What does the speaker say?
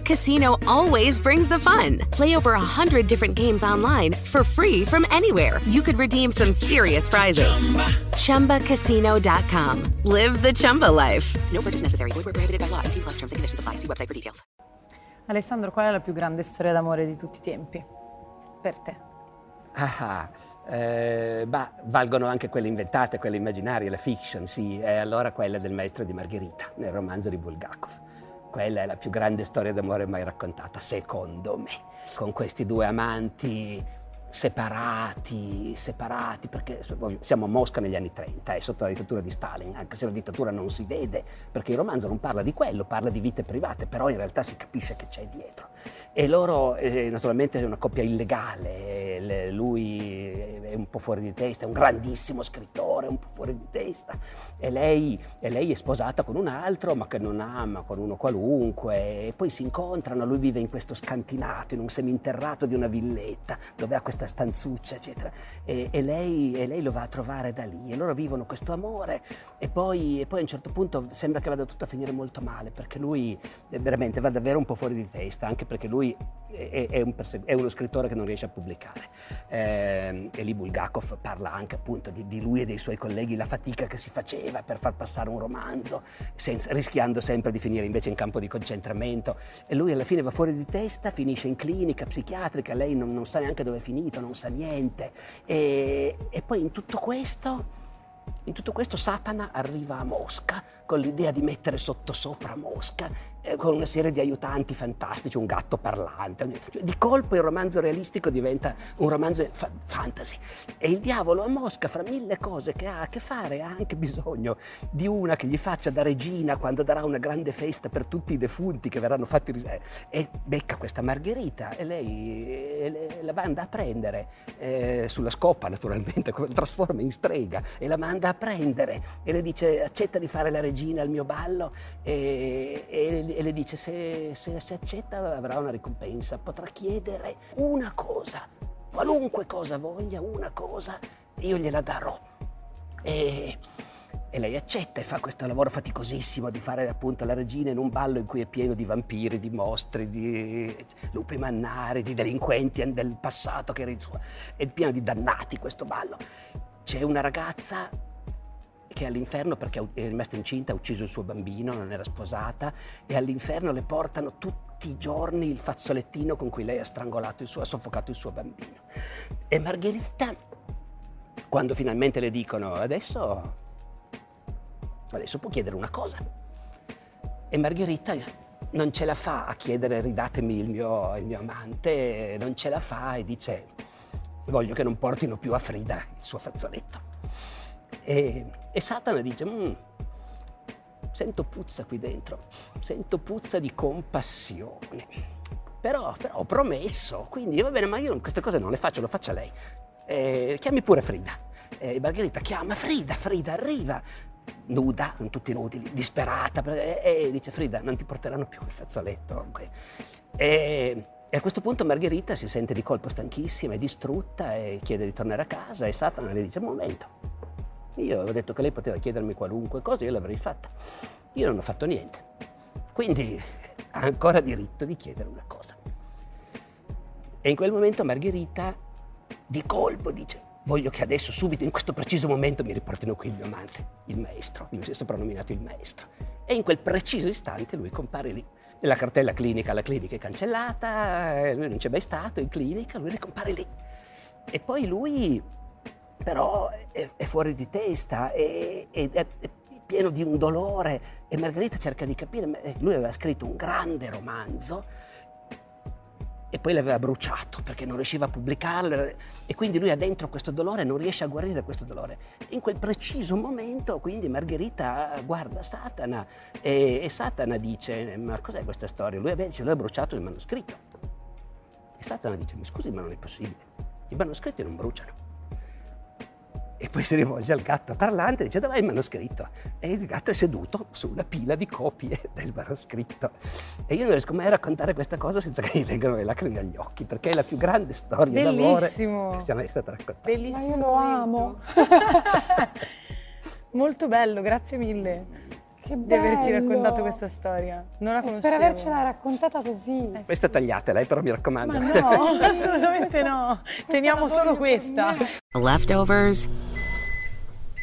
Chumba Casino always brings the fun. Play over a hundred different games online for free from anywhere. You could redeem some serious prizes. ChumbaCasino.com. Live the Chumba life. No purchase necessary. Void where prohibited by law. 18 plus terms and conditions apply. See website for details. Alessandro, qual è la più grande storia d'amore di tutti i tempi? Per te. Ah, eh, bah, valgono anche quelle inventate, quelle immaginarie, la fiction, sì, e allora quella del maestro di Margherita, nel romanzo di Bulgakov. Quella è la più grande storia d'amore mai raccontata, secondo me, con questi due amanti separati, separati, perché siamo a Mosca negli anni 30, è sotto la dittatura di Stalin, anche se la dittatura non si vede, perché il romanzo non parla di quello, parla di vite private, però in realtà si capisce che c'è dietro. E loro, eh, naturalmente, è una coppia illegale, le- lui è un po' fuori di testa, è un grandissimo scrittore, un po' fuori di testa, e lei, e lei è sposata con un altro, ma che non ama, con uno qualunque, e poi si incontrano, lui vive in questo scantinato, in un seminterrato di una villetta, dove ha questa stanzuccia, eccetera, e, e lei, e lei lo va a trovare da lì, e loro vivono questo amore, e poi, e poi a un certo punto sembra che vada tutto a finire molto male, perché lui eh, veramente va davvero un po' fuori di testa, anche perché lui è, è un perse- è uno scrittore che non riesce a pubblicare. Eh, e lì Bulgakov parla anche appunto di, di lui e dei suoi colleghi, la fatica che si faceva per far passare un romanzo, senza- rischiando sempre di finire invece in campo di concentramento. E lui alla fine va fuori di testa, finisce in clinica psichiatrica, lei non, non sa neanche dove è finito, non sa niente. E, e poi in tutto questo... In tutto questo Satana arriva a Mosca con l'idea di mettere sottosopra Mosca eh, con una serie di aiutanti fantastici, un gatto parlante. Cioè, di colpo il romanzo realistico diventa un romanzo fa- fantasy. E il diavolo a Mosca, fra mille cose che ha a che fare, ha anche bisogno di una che gli faccia da regina quando darà una grande festa per tutti i defunti che verranno fatti. eh, E becca questa Margherita e lei eh, la manda a prendere eh, sulla scopa, naturalmente, la trasforma in strega e la manda a prendere e le dice accetta di fare la regina al mio ballo e, e- e le dice se, se si accetta avrà una ricompensa, potrà chiedere una cosa, qualunque cosa voglia, una cosa, io gliela darò. E, e lei accetta e fa questo lavoro faticosissimo di fare appunto la regina in un ballo in cui è pieno di vampiri, di mostri, di lupi mannari, di delinquenti del passato che. È pieno di dannati questo ballo. C'è una ragazza che è all'inferno perché è rimasta incinta, ha ucciso il suo bambino, non era sposata e all'inferno le portano tutti i giorni il fazzolettino con cui lei ha strangolato il suo, ha soffocato il suo bambino. E Margherita, quando finalmente le dicono adesso, adesso può chiedere una cosa. E Margherita non ce la fa a chiedere ridatemi il mio, il mio amante, non ce la fa e dice voglio che non portino più a Frida il suo fazzoletto. E, e Satana dice, "Mm, sento puzza qui dentro, sento puzza di compassione. Però, però ho promesso, quindi va bene, ma io queste cose non le faccio, lo faccia lei. Eh, chiami pure Frida. E Margherita chiama Frida, Frida arriva, nuda, con tutti nudi, disperata, e, e dice Frida, non ti porteranno più il fazzoletto. comunque." E, e a questo punto Margherita si sente di colpo stanchissima e distrutta e chiede di tornare a casa e Satana le dice, un momento, io avevo detto che lei poteva chiedermi qualunque cosa, io l'avrei fatta. Io non ho fatto niente. Quindi ha ancora diritto di chiedere una cosa. E in quel momento Margherita di colpo dice voglio che adesso, subito, in questo preciso momento mi riportino qui il mio amante, il maestro, lui si è soprannominato il maestro. E in quel preciso istante lui compare lì. Nella cartella clinica, la clinica è cancellata, lui non c'è mai stato in clinica, lui ricompare lì. E poi lui però è, è fuori di testa, è, è- è pieno di un dolore e Margherita cerca di capire, eh, lui aveva scritto un grande romanzo e poi l'aveva bruciato perché non riusciva a pubblicarlo e quindi lui ha dentro questo dolore e non riesce a guarire questo dolore. In quel preciso momento quindi Margherita guarda Satana e, e Satana dice ma cos'è questa storia? Lui, dice, lui ha bruciato il manoscritto. E Satana dice ma scusi ma non è possibile, i manoscritti non bruciano. E poi si rivolge al gatto parlante e dice dov'è il manoscritto? E il gatto è seduto su una pila di copie del manoscritto. E io non riesco mai a raccontare questa cosa senza che mi vengano le lacrime agli occhi, perché è la più grande storia d'amore Bellissimo. che sia mai stata raccontata. Bellissimo. Ma io lo amo. Molto bello, grazie mille Che di averci bello. raccontato questa storia. Non la conoscevo. Per avercela raccontata così. Questa tagliatela, eh, però mi raccomando. Ma no, assolutamente no. Teniamo solo questa. Leftovers